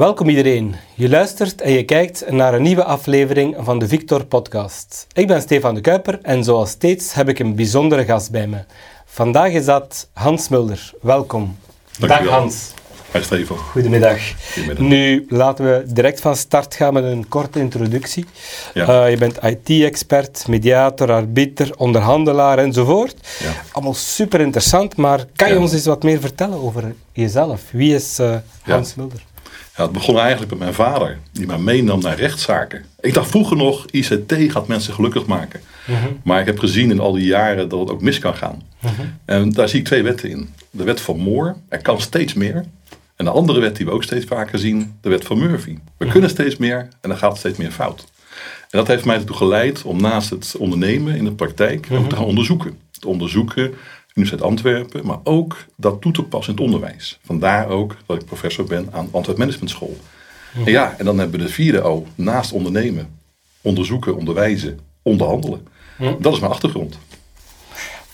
Welkom iedereen. Je luistert en je kijkt naar een nieuwe aflevering van de Victor Podcast. Ik ben Stefan de Kuiper en zoals steeds heb ik een bijzondere gast bij me. Vandaag is dat Hans Mulder. Welkom. Dag Hans. Hi Stefan. Goedemiddag. Goedemiddag. Nu laten we direct van start gaan met een korte introductie. Ja. Eh, je bent IT-expert, mediator, arbiter, onderhandelaar enzovoort. Ja. Allemaal super interessant, maar kan je Ja. ons eens wat meer vertellen over jezelf? Wie is eh, Hans Mulder? Ja, het begon eigenlijk met mijn vader, die mij meenam naar rechtszaken. Ik dacht vroeger nog, ICT gaat mensen gelukkig maken. Maar ik heb gezien in al die jaren dat het ook mis kan gaan. En daar zie ik twee wetten in. De wet van Moore, er kan steeds meer. En de andere wet die we ook steeds vaker zien, de wet van Murphy. We kunnen steeds meer en dan gaat steeds meer fout. En dat heeft mij ertoe geleid om naast het ondernemen in de praktijk ook te gaan onderzoeken. Te onderzoeken, Universiteit Antwerpen, maar ook dat toe te passen in het onderwijs. Vandaar ook dat ik professor ben aan Antwerp Management School. En ja, en dan hebben we de vierde O, naast ondernemen, onderzoeken, onderwijzen, onderhandelen. Dat is mijn achtergrond.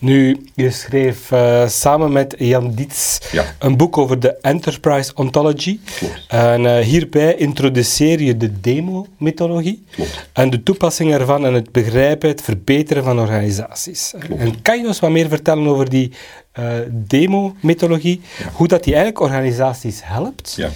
Nu, je schreef eh, samen met Jan Dietz Ja. een boek over de Enterprise Ontology. Klopt. En eh, hierbij introduceer je de demo-mythologie en de toepassing ervan en het begrijpen, het verbeteren van organisaties. En kan je ons wat meer vertellen over die eh, demo-mythologie? Hoe dat die eigenlijk organisaties helpt? Ja.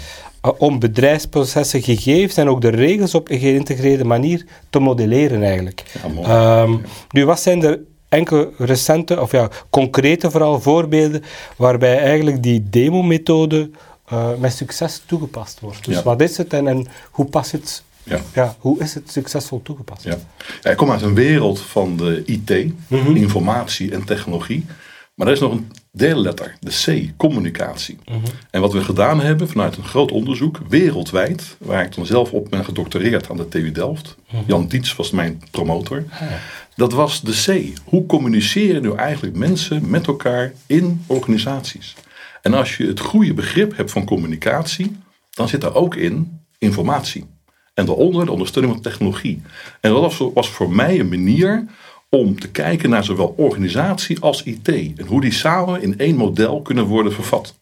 om bedrijfsprocessen, gegevens en ook de regels op een geïntegreerde manier te modelleren eigenlijk. Ehm, Nu, wat zijn er enkele recente, of ja, concrete vooral voorbeelden waarbij eigenlijk die demo-methode eh, met succes toegepast wordt? Dus Ja. wat is het en, en hoe, past het, Ja. ja, hoe is het succesvol toegepast? Ja. Ja, ik kom uit een wereld van de IT, Mhm. informatie en technologie. Maar er is nog een derde letter, de C, communicatie. Mhm. En wat we gedaan hebben vanuit een groot onderzoek, wereldwijd, waar ik dan zelf op ben gedoctoreerd aan de TU Delft. Mhm. Jan Dietz was mijn promotor. Dat was de C. Hoe communiceren nu eigenlijk mensen met elkaar in organisaties? En als je het goede begrip hebt van communicatie, dan zit er ook in informatie. En daaronder de ondersteuning van technologie. En dat was voor mij een manier om te kijken naar zowel organisatie als IT. En hoe die samen in één model kunnen worden vervat.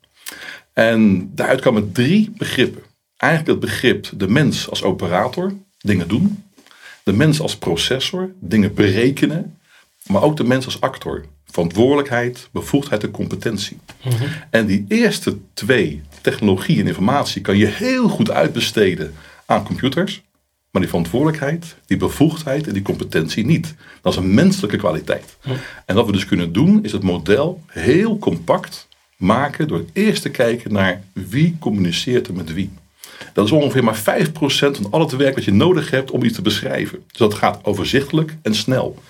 En daaruit kwamen drie begrippen. Eigenlijk het begrip de mens als operator, dingen doen. De mens als processor, dingen berekenen. Maar ook de mens als actor. Verantwoordelijkheid, bevoegdheid en competentie. En die eerste twee, technologie en informatie, kan je heel goed uitbesteden aan computers. Maar die verantwoordelijkheid, die bevoegdheid en die competentie niet. Dat is een menselijke kwaliteit. En wat we dus kunnen doen, is het model heel compact maken door eerst te kijken naar wie communiceert er met wie. Dat is ongeveer maar 5% van al het werk dat je nodig hebt om iets te beschrijven. Dus dat gaat overzichtelijk en snel.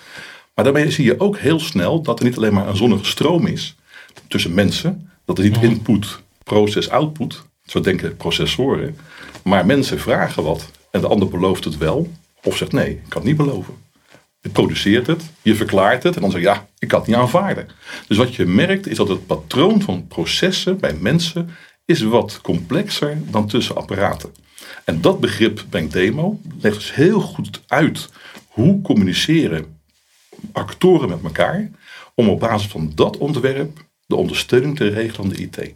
Maar daarmee zie je ook heel snel dat er niet alleen maar een zonnige stroom is tussen mensen. Dat is niet input, proces, output. Zo denken processoren. Maar mensen vragen wat en de ander belooft het wel. Of zegt nee, ik kan het niet beloven. Je produceert het, je verklaart het en dan zeg je ja, ik kan het niet aanvaarden. Dus wat je merkt is dat het patroon van processen bij mensen is wat complexer dan tussen apparaten. En dat begrip Bank Demo legt dus heel goed uit hoe communiceren actoren met elkaar om op basis van dat ontwerp de ondersteuning te regelen aan de IT.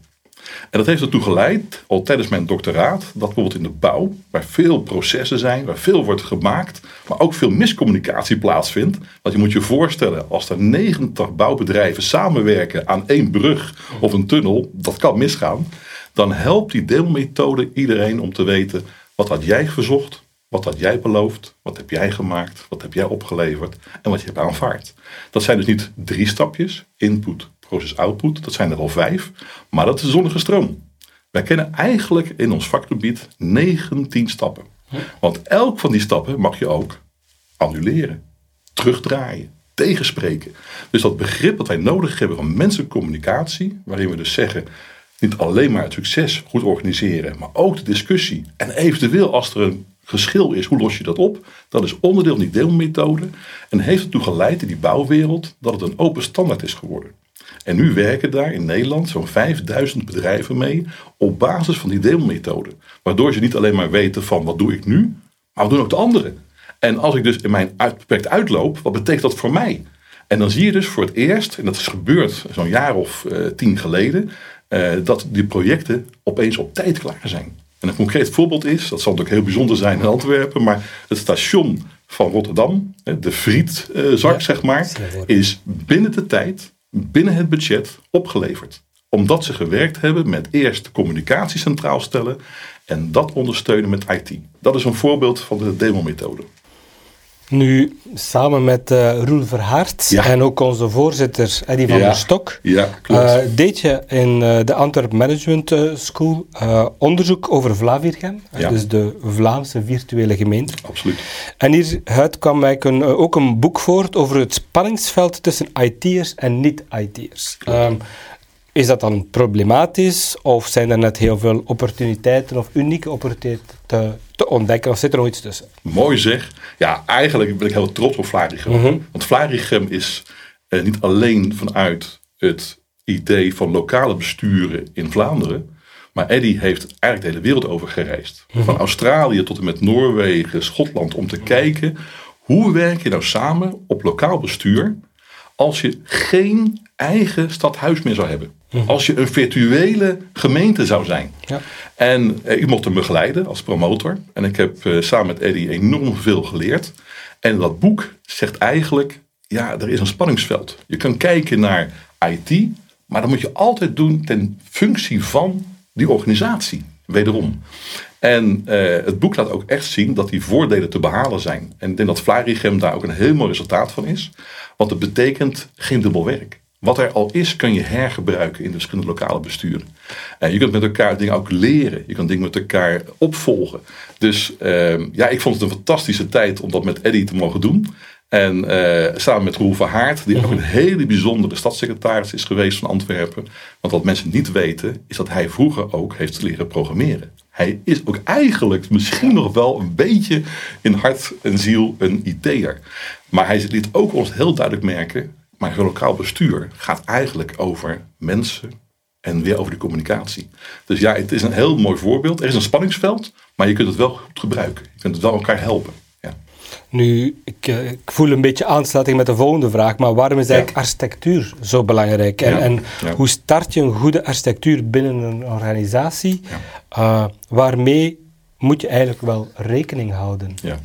En dat heeft ertoe geleid, al tijdens mijn doctoraat, dat bijvoorbeeld in de bouw, waar veel processen zijn, waar veel wordt gemaakt, maar ook veel miscommunicatie plaatsvindt. Want je moet je voorstellen, als er 90 bouwbedrijven samenwerken aan één brug of een tunnel, dat kan misgaan. Dan helpt die deelmethode iedereen om te weten, wat had jij verzocht, wat had jij beloofd, wat heb jij gemaakt, wat heb jij opgeleverd en wat je hebt aanvaard. Dat zijn dus niet drie stapjes, input, output, dat zijn er al vijf, maar dat is de zonnige stroom. Wij kennen eigenlijk in ons vakgebied 19 stappen. Want elk van die stappen mag je ook annuleren, terugdraaien, tegenspreken. Dus dat begrip dat wij nodig hebben van menselijke communicatie, waarin we dus zeggen, niet alleen maar het succes goed organiseren, maar ook de discussie. En eventueel als er een geschil is, hoe los je dat op? Dat is onderdeel van die deelmethode en heeft ertoe geleid in die bouwwereld dat het een open standaard is geworden. En nu werken daar in Nederland zo'n 5000 bedrijven mee op basis van die deelmethode. Waardoor ze niet alleen maar weten van wat doe ik nu, maar wat doen ook de anderen. En als ik dus in mijn project uitloop, wat betekent dat voor mij? En dan zie je dus voor het eerst, en dat is gebeurd zo'n jaar of eh, tien geleden, eh, dat die projecten opeens op tijd klaar zijn. En een concreet voorbeeld is, dat zal natuurlijk heel bijzonder zijn in Antwerpen, maar het station van Rotterdam, de frietzak zeg maar, is binnen de tijd, binnen het budget opgeleverd. Omdat ze gewerkt hebben met eerst communicatie centraal stellen en dat ondersteunen met IT. Dat is een voorbeeld van de demo-methode. Nu, samen met uh, Roel Verhaert en ook onze voorzitter Eddie van der Stok, ja, uh, deed je in uh, de Antwerp Management School onderzoek over Vlavirgem, dus de Vlaamse virtuele gemeente. Absoluut. En hieruit kwam eigenlijk een, ook een boek voort over het spanningsveld tussen IT'ers en niet-IT'ers. Is dat dan problematisch of zijn er net heel veel opportuniteiten of unieke opportuniteiten te, te ontdekken of zit er nog iets tussen? Mooi zeg. Ja, eigenlijk ben ik heel trots op Vlarichem. Mhm. Want Vlarichem is eh, niet alleen vanuit het idee van lokale besturen in Vlaanderen. Maar Eddy heeft eigenlijk de hele wereld over gereisd. Mhm. Van Australië tot en met Noorwegen, Schotland. Om te kijken hoe werk je nou samen op lokaal bestuur als je geen eigen stadhuis meer zou hebben. Mhm. Als je een virtuele gemeente zou zijn. Ja. En eh, ik mocht hem begeleiden als promotor. En ik heb eh, samen met Eddie enorm veel geleerd. En dat boek zegt eigenlijk, ja, er is een spanningsveld. Je kan kijken naar IT, maar dat moet je altijd doen ten functie van die organisatie. Wederom. En eh, het boek laat ook echt zien dat die voordelen te behalen zijn. En ik denk dat Flarigem daar ook een heel mooi resultaat van is. Want het betekent geen dubbel werk. Wat er al is, kan je hergebruiken in de verschillende lokale besturen. En je kunt met elkaar dingen ook leren. Je kan dingen met elkaar opvolgen. Dus uh, ja, ik vond het een fantastische tijd om dat met Eddy te mogen doen. En uh, samen met Roel Verhaart, die ook een hele bijzondere stadssecretaris is geweest van Antwerpen. Want wat mensen niet weten, is dat hij vroeger ook heeft leren programmeren. Hij is ook eigenlijk misschien nog wel een beetje in hart en ziel een IT'er. Maar hij liet ook ons heel duidelijk merken maar lokaal bestuur gaat eigenlijk over mensen en weer over de communicatie. Dus ja, het is een heel mooi voorbeeld. Er is een spanningsveld, maar je kunt het wel goed gebruiken. Je kunt het wel elkaar helpen. Ja. Nu, ik, eh, ik, voel een beetje aansluiting met de volgende vraag, maar waarom is eigenlijk architectuur zo belangrijk? En, en hoe start je een goede architectuur binnen een organisatie? Uh, waarmee moet je eigenlijk wel rekening houden? Ja.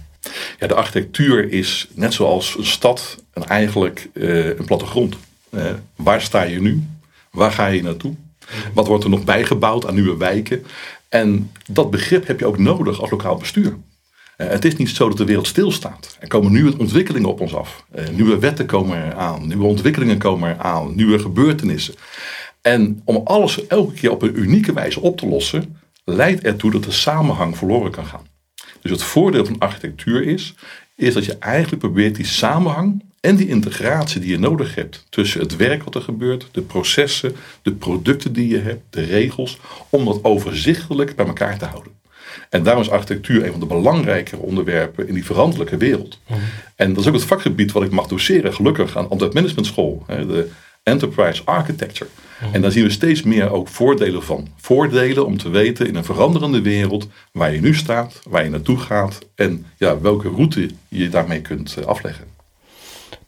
Ja, de architectuur is net zoals een stad en eigenlijk uh, een plattegrond. Uh, waar sta je nu? Waar ga je naartoe? Wat wordt er nog bijgebouwd aan nieuwe wijken? En dat begrip heb je ook nodig als lokaal bestuur. Uh, het is niet zo dat de wereld stilstaat. Er komen nieuwe ontwikkelingen op ons af. nieuwe wetten komen eraan. Nieuwe ontwikkelingen komen eraan. Nieuwe gebeurtenissen. En om alles elke keer op een unieke wijze op te lossen, leidt ertoe dat de samenhang verloren kan gaan. Dus het voordeel van architectuur is, is dat je eigenlijk probeert die samenhang en die integratie die je nodig hebt tussen het werk wat er gebeurt, de processen, de producten die je hebt, de regels, om dat overzichtelijk bij elkaar te houden. En daarom is architectuur een van de belangrijkere onderwerpen in die veranderlijke wereld. Mhm. En dat is ook het vakgebied wat ik mag doseren, gelukkig, aan Antwerp Management School. De Enterprise Architecture. Mhm. En daar zien we steeds meer ook voordelen van. Voordelen om te weten in een veranderende wereld waar je nu staat, waar je naartoe gaat en ja, welke route je daarmee kunt eh, afleggen.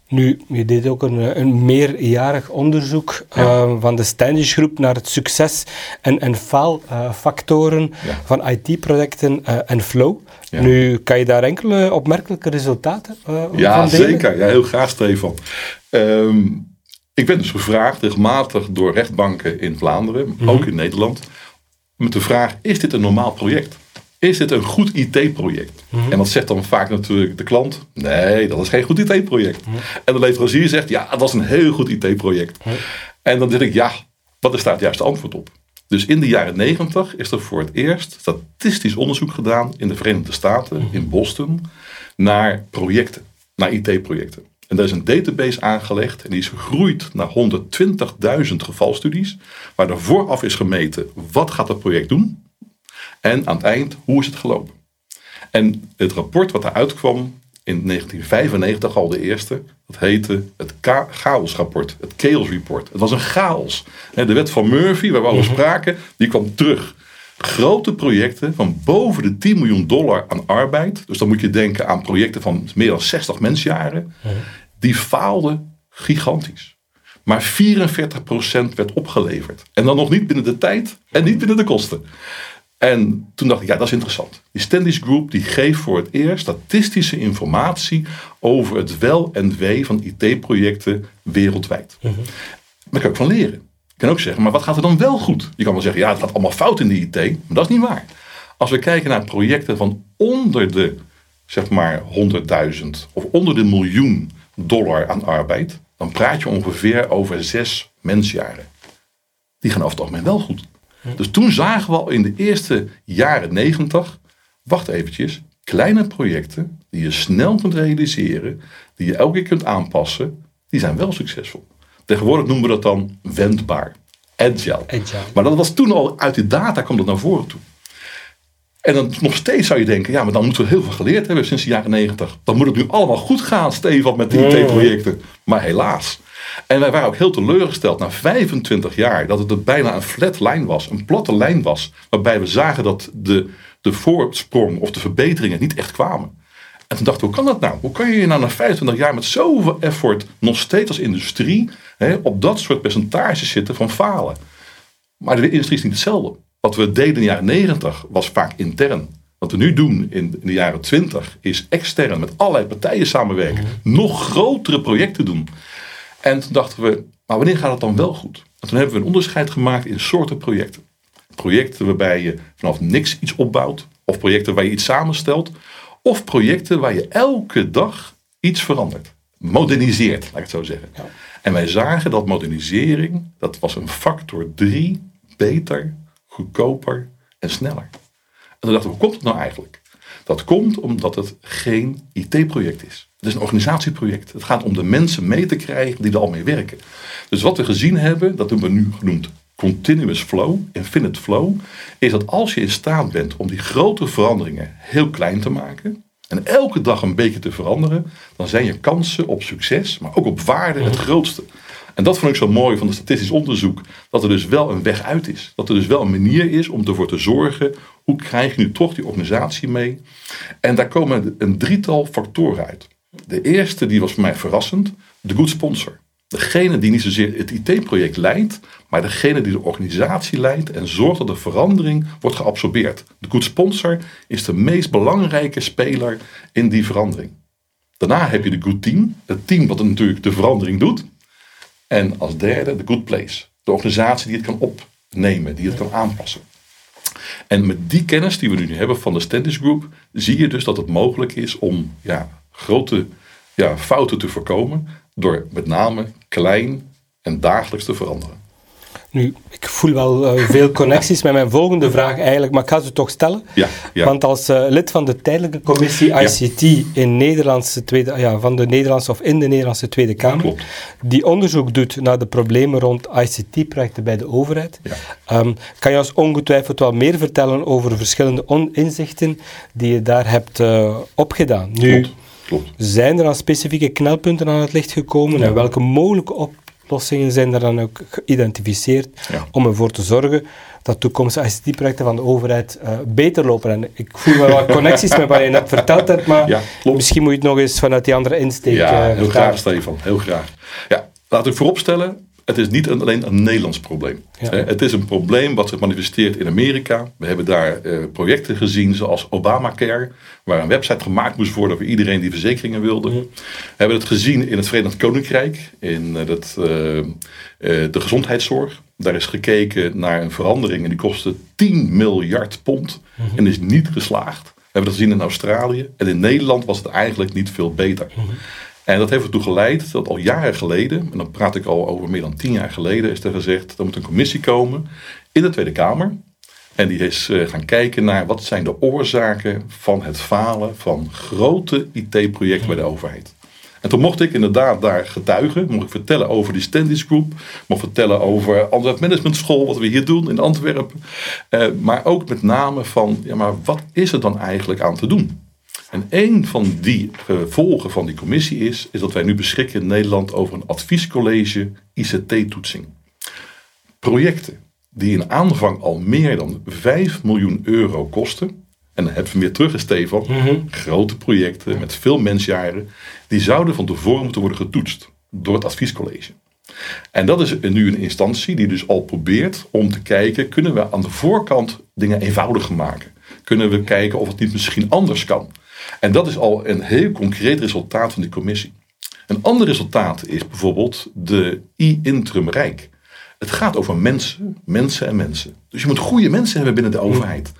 Nu, je deed ook een, eh, een meerjarig onderzoek uh, van de Standish Groep naar het succes en, en faalfactoren van IT-projecten uh, en flow. Nu, kan je daar enkele opmerkelijke resultaten ja, van delen? Zeker. Ja, heel graag, Stefan. Um, ik ben dus gevraagd regelmatig door rechtbanken in Vlaanderen, mhm. ook in Nederland, met de vraag: is dit een normaal project? Is dit een goed IT-project? Mhm. En dat zegt dan vaak natuurlijk de klant: nee, dat is geen goed IT-project. Mhm. En de leverancier zegt: ja, het was een heel goed IT-project. En dan denk ik: ja, wat is daar het juiste antwoord op? Dus in de jaren negentig is er voor het eerst statistisch onderzoek gedaan in de Verenigde Staten, in Boston, naar projecten, naar IT-projecten. En daar is een database aangelegd en die is gegroeid naar 120.000 gevalstudies, waar er vooraf is gemeten wat gaat het project doen en aan het eind hoe is het gelopen. En het rapport wat eruit kwam in 1995 al de eerste, dat heette het chaosrapport, het chaos report. Het was een chaos. De wet van Murphy, waar we over mhm. spraken, die kwam terug grote projecten van boven de 10 miljoen dollar aan arbeid. Dus dan moet je denken aan projecten van meer dan 60 mensjaren. Die faalden gigantisch. Maar 44% werd opgeleverd. En dan nog niet binnen de tijd en niet binnen de kosten. En toen dacht ik, ja, dat is interessant. Die Standish Group die geeft voor het eerst statistische informatie over het wel en wee van IT-projecten wereldwijd. Daar kan ik van leren. Ik kan ook zeggen, maar wat gaat er dan wel goed? Je kan wel zeggen, ja, het gaat allemaal fout in de IT, maar dat is niet waar. Als we kijken naar projecten van onder de, zeg maar, 100.000 of onder de miljoen dollar aan arbeid, dan praat je ongeveer over zes mensjaren. Die gaan over het algemeen wel goed. Dus toen zagen we al in de eerste jaren negentig, wacht eventjes, kleine projecten die je snel kunt realiseren, die je elke keer kunt aanpassen, die zijn wel succesvol. Tegenwoordig noemen we dat dan wendbaar, agile. Agile. Maar dat was toen al, uit de data kwam dat naar voren toe. En dan nog steeds zou je denken, ja, maar dan moeten we heel veel geleerd hebben sinds de jaren negentig. Dan moet het nu allemaal goed gaan, Stefan, met die IT-projecten. Maar helaas. En wij waren ook heel teleurgesteld na 25 jaar dat het bijna een flat lijn was, een platte lijn was, waarbij we zagen dat de, de voorsprong of de verbeteringen niet echt kwamen. En toen dachten we, hoe kan dat nou? Hoe kan je nou na 25 jaar met zoveel effort nog steeds als industrie hè, op dat soort percentages zitten van falen? Maar de industrie is niet hetzelfde. Wat we deden in de jaren 90 was vaak intern. Wat we nu doen in de jaren 20 is extern met allerlei partijen samenwerken. Nog grotere projecten doen. En toen dachten we, maar wanneer gaat het dan wel goed? En toen hebben we een onderscheid gemaakt in soorten projecten. Projecten waarbij je vanaf niks iets opbouwt. Of projecten waar je iets samenstelt. Of projecten waar je elke dag iets verandert. Moderniseert, laat ik het zo zeggen. En wij zagen dat modernisering, dat was een factor drie beter, goedkoper en sneller. En toen dachten we, hoe komt het nou eigenlijk? Dat komt omdat het geen IT-project is. Het is een organisatieproject. Het gaat om de mensen mee te krijgen die er al mee werken. Dus wat we gezien hebben, dat hebben we nu genoemd continuous flow, infinite flow, is dat als je in staat bent om die grote veranderingen heel klein te maken en elke dag een beetje te veranderen, dan zijn je kansen op succes, maar ook op waarde het grootste. En dat vond ik zo mooi van het statistisch onderzoek, dat er dus wel een weg uit is. Dat er dus wel een manier is om ervoor te zorgen, hoe krijg je nu toch die organisatie mee? En daar komen een drietal factoren uit. De eerste, die was voor mij verrassend, de good sponsor. Degene die niet zozeer het IT-project leidt, maar degene die de organisatie leidt en zorgt dat de verandering wordt geabsorbeerd. De good sponsor is de meest belangrijke speler in die verandering. Daarna heb je de good team, het team wat natuurlijk de verandering doet. En als derde de good place, de organisatie die het kan opnemen, die het kan aanpassen. En met die kennis die we nu hebben van de Standish Group, zie je dus dat het mogelijk is om ja, grote ja, fouten te voorkomen door met name klein en dagelijks te veranderen. Nu, ik voel wel uh, veel connecties met mijn volgende vraag eigenlijk, maar ik ga ze toch stellen. Ja, ja. Want als uh, lid van de tijdelijke commissie ICT in Nederlandse tweede, ja, van de Nederlandse of in de Nederlandse Tweede Kamer, Klopt. die onderzoek doet naar de problemen rond ICT-projecten bij de overheid, um, kan je ons ongetwijfeld wel meer vertellen over verschillende inzichten die je daar hebt uh, opgedaan. Nu, Klopt. Klopt. zijn er dan specifieke knelpunten aan het licht gekomen en welke mogelijke oplossingen zijn er dan ook geïdentificeerd Ja. om ervoor te zorgen dat toekomstige ICT-projecten van de overheid uh, beter lopen? En ik voel wel wat connecties met wat je net verteld hebt, maar Ja, misschien moet je het nog eens vanuit die andere insteek Ja, uh, heel graag Stefan, heel graag. Ja, laat ik vooropstellen, het is niet een- alleen een Nederlands probleem. Ja. Eh, Het is een probleem wat zich manifesteert in Amerika. We hebben daar eh, projecten gezien zoals Obamacare, waar een website gemaakt moest worden voor iedereen die verzekeringen wilde. We hebben het gezien in het Verenigd Koninkrijk, in eh, dat, de gezondheidszorg. Daar is gekeken naar een verandering en die kostte 10 miljard pond en is niet geslaagd. We hebben dat gezien in Australië en in Nederland was het eigenlijk niet veel beter. En dat heeft ertoe geleid dat al jaren geleden, en dan praat ik al over meer dan tien jaar geleden, is er gezegd, er moet een commissie komen in de Tweede Kamer. En die is eh, gaan kijken naar wat zijn de oorzaken van het falen van grote IT-projecten bij de overheid. En toen mocht ik inderdaad daar getuigen, mocht ik vertellen over die Standish Group, mocht vertellen over Anderlecht Management School, wat we hier doen in Antwerpen. Eh, maar ook met name van, ja maar wat is er dan eigenlijk aan te doen? En een van die gevolgen van die commissie is, is dat wij nu beschikken in Nederland over een adviescollege ICT-toetsing. Projecten die in aanvang al meer dan 5 miljoen euro kosten. En dan hebben we weer terug, Stefan. Grote projecten met veel mensjaren. Die zouden van tevoren moeten worden getoetst door het adviescollege. En dat is nu een instantie die dus al probeert om te kijken, kunnen we aan de voorkant dingen eenvoudiger maken? Kunnen we kijken of het niet misschien anders kan? En dat is al een heel concreet resultaat van die commissie. Een ander resultaat is bijvoorbeeld de e-interim Rijk. Het gaat over mensen, mensen en mensen. Dus je moet goede mensen hebben binnen de overheid.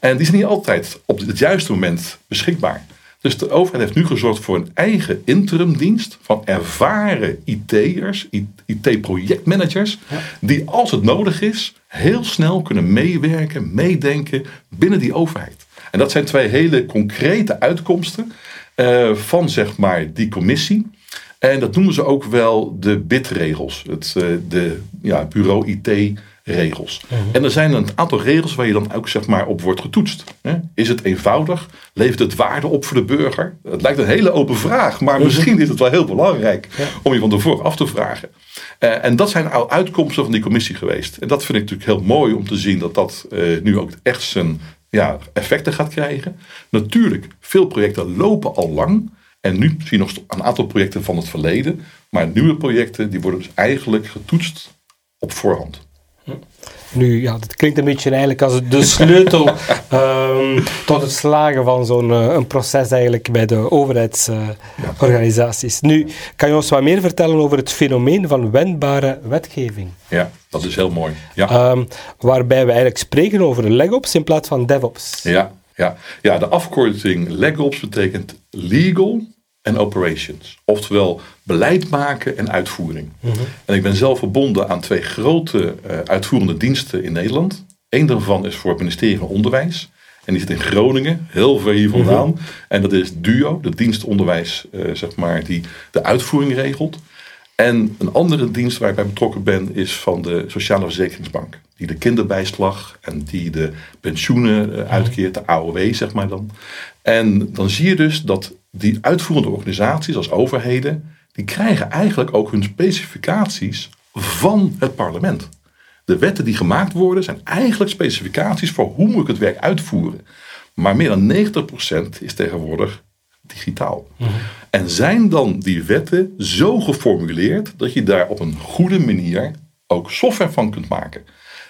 En die zijn niet altijd op het juiste moment beschikbaar. Dus de overheid heeft nu gezorgd voor een eigen interimdienst van ervaren IT'ers, IT-projectmanagers, die als het nodig is heel snel kunnen meewerken, meedenken binnen die overheid. En dat zijn twee hele concrete uitkomsten uh, van zeg maar die commissie. En dat noemen ze ook wel de BIT-regels, het uh, de ja, bureau IT regels. Mhm. En er zijn een aantal regels waar je dan ook zeg maar, op wordt getoetst. Is het eenvoudig? Levert het waarde op voor de burger? Het lijkt een hele open vraag, maar mhm. misschien is het wel heel belangrijk om je van tevoren af te vragen. Uh, en dat zijn al uitkomsten van die commissie geweest. En dat vind ik natuurlijk heel mooi om te zien dat dat nu ook echt zijn effecten gaat krijgen. Natuurlijk, veel projecten lopen al lang. En nu zie je nog een aantal projecten van het verleden. Maar nieuwe projecten die worden dus eigenlijk getoetst op voorhand. Nu, ja, dat klinkt een beetje eigenlijk als de sleutel um, tot het slagen van zo'n uh, een proces eigenlijk bij de overheidsorganisaties. Uh, nu, kan je ons wat meer vertellen over het fenomeen van wendbare wetgeving? Ja, dat is heel mooi. Ja. Um, waarbij we eigenlijk spreken over LegOps in plaats van DevOps. Ja, ja. ja de afkorting LegOps betekent Legal en operations. Oftewel beleid maken en uitvoering. Mhm. En ik ben zelf verbonden aan twee grote uh, uitvoerende diensten in Nederland. Eén daarvan is voor het ministerie van Onderwijs. En die zit in Groningen, heel ver hier vandaan. Mhm. En dat is DUO, de dienst onderwijs, uh, zeg maar, die de uitvoering regelt. En een andere dienst waar ik bij betrokken ben is van de Sociale Verzekeringsbank. Die de kinderbijslag en die de pensioenen uh, uitkeert, de AOW zeg maar dan. En dan zie je dus dat die uitvoerende organisaties als overheden, die krijgen eigenlijk ook hun specificaties van het parlement. De wetten die gemaakt worden zijn eigenlijk specificaties voor hoe moet ik het werk uitvoeren. Maar meer dan 90% is tegenwoordig digitaal. Mhm. En zijn dan die wetten zo geformuleerd dat je daar op een goede manier ook software van kunt maken?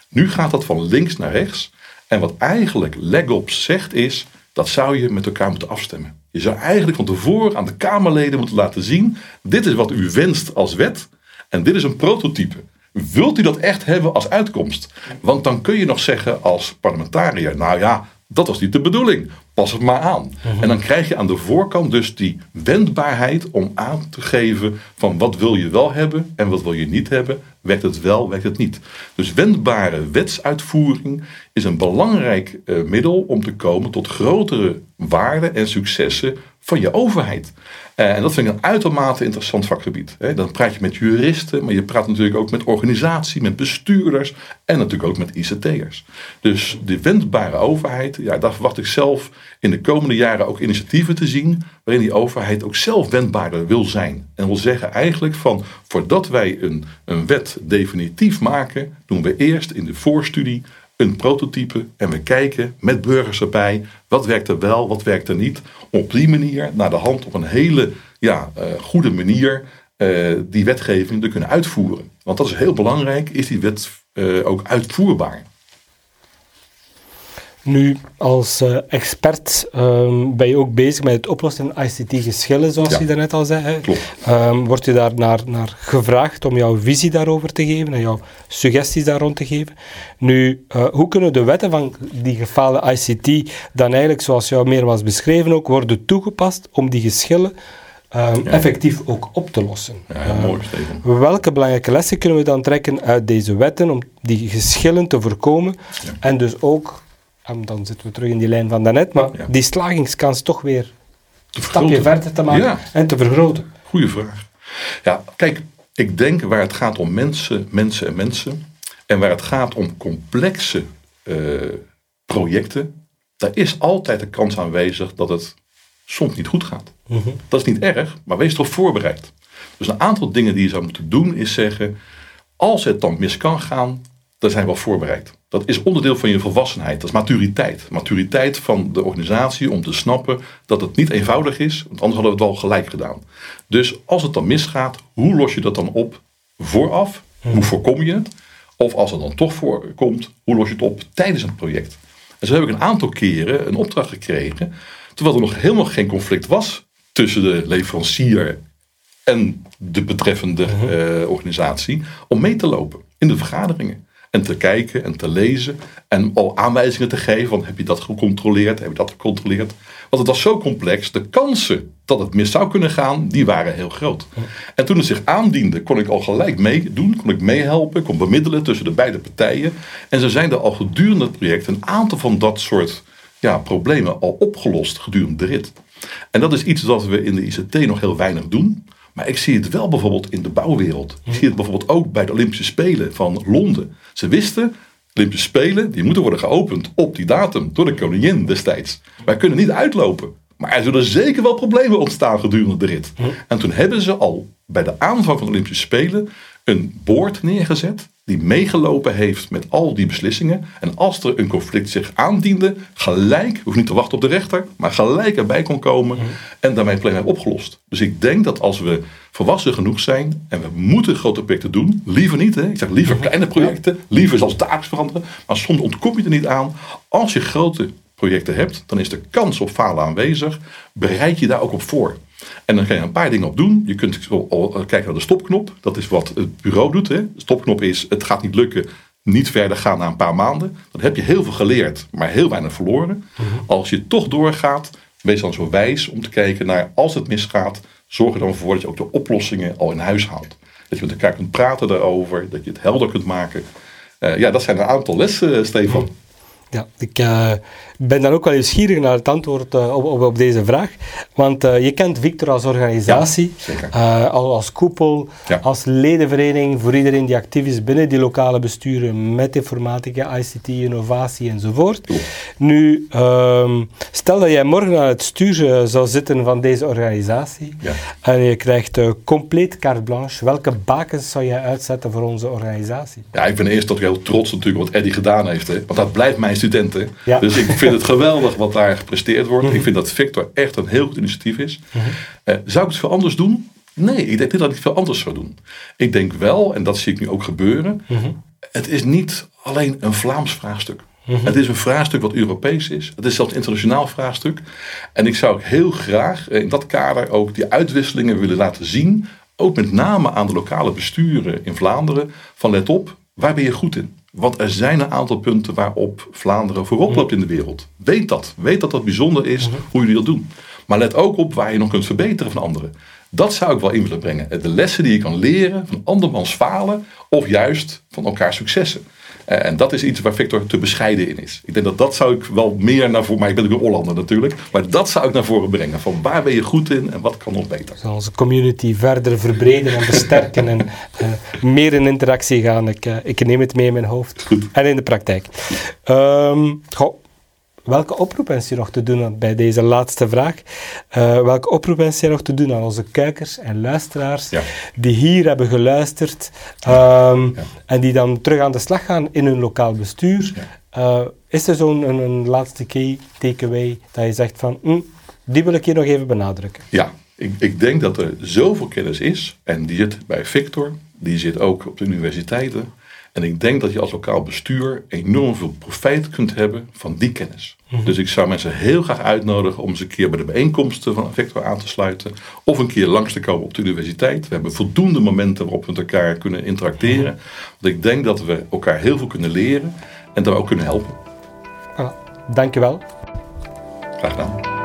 Nu gaat dat van links naar rechts. En wat eigenlijk LegOps zegt is, dat zou je met elkaar moeten afstemmen. Je zou eigenlijk van tevoren aan de Kamerleden moeten laten zien: dit is wat u wenst als wet en dit is een prototype. Wilt u dat echt hebben als uitkomst? Want dan kun je nog zeggen als parlementariër: nou ja, dat was niet de bedoeling. Pas het maar aan. Mhm. En dan krijg je aan de voorkant dus die wendbaarheid om aan te geven van wat wil je wel hebben en wat wil je niet hebben. Werkt het wel, werkt het niet. Dus wendbare wetsuitvoering is een belangrijk uh, middel om te komen tot grotere waarden en successen van je overheid. Uh, en dat vind ik een uitermate interessant vakgebied. Dan praat je met juristen, maar je praat natuurlijk ook met organisatie, met bestuurders en natuurlijk ook met ICT'ers. Dus de wendbare overheid, ja, daar verwacht ik zelf in de komende jaren ook initiatieven te zien waarin die overheid ook zelf wendbaarder wil zijn. En wil zeggen eigenlijk van voordat wij een, een wet definitief maken, doen we eerst in de voorstudie een prototype en we kijken met burgers erbij wat werkt er wel, wat werkt er niet. Op die manier naar de hand op een hele ja, uh, goede manier uh, die wetgeving te kunnen uitvoeren. Want dat is heel belangrijk, is die wet uh, ook uitvoerbaar. Nu, als uh, expert um, ben je ook bezig met het oplossen van ICT-geschillen, zoals ja. je daarnet al zei. Um, wordt je daar naar, naar, gevraagd om jouw visie daarover te geven en jouw suggesties daar rond te geven. Nu, uh, hoe kunnen de wetten van die gefaalde ICT dan eigenlijk, zoals jou meer was beschreven ook, worden toegepast om die geschillen um, ja. effectief ook op te lossen? Ja, mooi, welke belangrijke lessen kunnen we dan trekken uit deze wetten om die geschillen te voorkomen en dus ook en dan zitten we terug in die lijn van daarnet, maar die slagingskans toch weer een stapje verder te maken en te vergroten. Goeie vraag. Ja, kijk, ik denk waar het gaat om mensen, mensen en mensen, en waar het gaat om complexe uh, projecten, daar is altijd de kans aanwezig dat het soms niet goed gaat. Mm -hmm. Dat is niet erg, maar wees erop voorbereid. Dus een aantal dingen die je zou moeten doen is zeggen, als het dan mis kan gaan, dan zijn we al voorbereid. Dat is onderdeel van je volwassenheid. Dat is maturiteit. Maturiteit van de organisatie om te snappen dat het niet eenvoudig is. Want anders hadden we het wel gelijk gedaan. Dus als het dan misgaat, hoe los je dat dan op? vooraf? Hoe voorkom je het? Of als het dan toch voorkomt, hoe los je het op tijdens het project? En zo heb ik een aantal keren een opdracht gekregen, terwijl er nog helemaal geen conflict was tussen de leverancier en de betreffende uh, organisatie, om mee te lopen in de vergaderingen. En te kijken en te lezen en al aanwijzingen te geven van heb je dat gecontroleerd, heb je dat gecontroleerd. Want het was zo complex, de kansen dat het mis zou kunnen gaan, die waren heel groot. En toen het zich aandiende, kon ik al gelijk meedoen, kon ik meehelpen, kon bemiddelen tussen de beide partijen. En zo zijn er al gedurende het project een aantal van dat soort ja, problemen al opgelost gedurende de rit. En dat is iets dat we in de ICT nog heel weinig doen. Maar ik zie het wel bijvoorbeeld in de bouwwereld. Ik zie het bijvoorbeeld ook bij de Olympische Spelen van Londen. Ze wisten, Olympische Spelen die moeten worden geopend op die datum door de koningin destijds. Wij kunnen niet uitlopen. Maar er zullen zeker wel problemen ontstaan gedurende de rit. En toen hebben ze al bij de aanvang van de Olympische Spelen een boord neergezet die meegelopen heeft met al die beslissingen. En als er een conflict zich aandiende, gelijk, hoeft niet te wachten op de rechter, maar gelijk erbij kon komen en daarmee het probleem opgelost. Dus ik denk dat als we volwassen genoeg zijn en we moeten grote projecten doen, liever niet, hè? ik zeg liever kleine projecten, liever zelfs dagelijks veranderen, maar soms ontkom je er niet aan. Als je grote projecten hebt, dan is de kans op falen aanwezig. Bereid je daar ook op voor. En dan kan je een paar dingen op doen. Je kunt kijken naar de stopknop. Dat is wat het bureau doet. Hè. De stopknop is, het gaat niet lukken, niet verder gaan na een paar maanden. Dan heb je heel veel geleerd, maar heel weinig verloren. Mhm. Als je toch doorgaat, wees dan zo wijs om te kijken naar als het misgaat, zorg er dan voor dat je ook de oplossingen al in huis haalt. Dat je met elkaar kunt praten daarover, dat je het helder kunt maken. Uh, ja, dat zijn een aantal lessen, Stefan. Ja, ik uh, ben dan ook wel nieuwsgierig naar het antwoord uh, op, op, op, deze vraag. Want uh, je kent Victor als organisatie, ja, als koepel, ja. als ledenvereniging voor iedereen die actief is binnen die lokale besturen met informatica, ICT, innovatie enzovoort. Cool. Nu, um, stel dat jij morgen aan het stuur zou zitten van deze organisatie ja. en je krijgt compleet carte blanche. Welke bakens zou jij uitzetten voor onze organisatie? Ja, ik ben eerst toch heel trots natuurlijk wat Eddie gedaan heeft. Hè? Want dat blijft mijn studenten. Dus ik vind het geweldig wat daar gepresteerd wordt. Ik vind dat Victor echt een heel goed initiatief is. Uh, zou ik het veel anders doen? Nee, ik denk niet dat ik veel anders zou doen. Ik denk wel, en dat zie ik nu ook gebeuren. Het is niet alleen een Vlaams vraagstuk. Het is een vraagstuk wat Europees is. Het is zelfs een internationaal vraagstuk. En ik zou heel graag in dat kader ook die uitwisselingen willen laten zien. Ook met name aan de lokale besturen in Vlaanderen. Van let op, waar ben je goed in? Want er zijn een aantal punten waarop Vlaanderen voorop loopt in de wereld. Weet dat. Weet dat dat bijzonder is mhm. hoe jullie dat doen. Maar let ook op waar je nog kunt verbeteren van anderen. Dat zou ik wel in willen brengen. De lessen die je kan leren van andermans falen of juist van elkaar successen. Eh, en dat is iets waar Victor te bescheiden in is. Ik denk dat dat zou ik wel meer naar voren, maar ik ben ook een Hollander natuurlijk, maar dat zou ik naar voren brengen. Van waar ben je goed in en wat kan nog beter? Zal onze community verder verbreden en versterken en uh, meer in interactie gaan. Ik, uh, ik neem het mee in mijn hoofd goed. en in de praktijk. Um, goh, Welke oproep wens je nog te doen bij deze laatste vraag? Uh, welke oproep wens je nog te doen aan onze kijkers en luisteraars die hier hebben geluisterd um, en die dan terug aan de slag gaan in hun lokaal bestuur? Uh, is er zo'n een, een, laatste key takeaway dat je zegt van, hm, die wil ik hier nog even benadrukken? Ja, ik, ik, denk dat er zoveel kennis is en die zit bij Victor, die zit ook op de universiteiten. En ik denk dat je als lokaal bestuur enorm veel profijt kunt hebben van die kennis. Mhm. Dus ik zou mensen heel graag uitnodigen om eens een keer bij de bijeenkomsten van Vector aan te sluiten. Of een keer langs te komen op de universiteit. We hebben voldoende momenten waarop we met elkaar kunnen interacteren. Mhm. Want ik denk dat we elkaar heel veel kunnen leren en dat we ook kunnen helpen. Voilà. Dank je wel. Graag gedaan.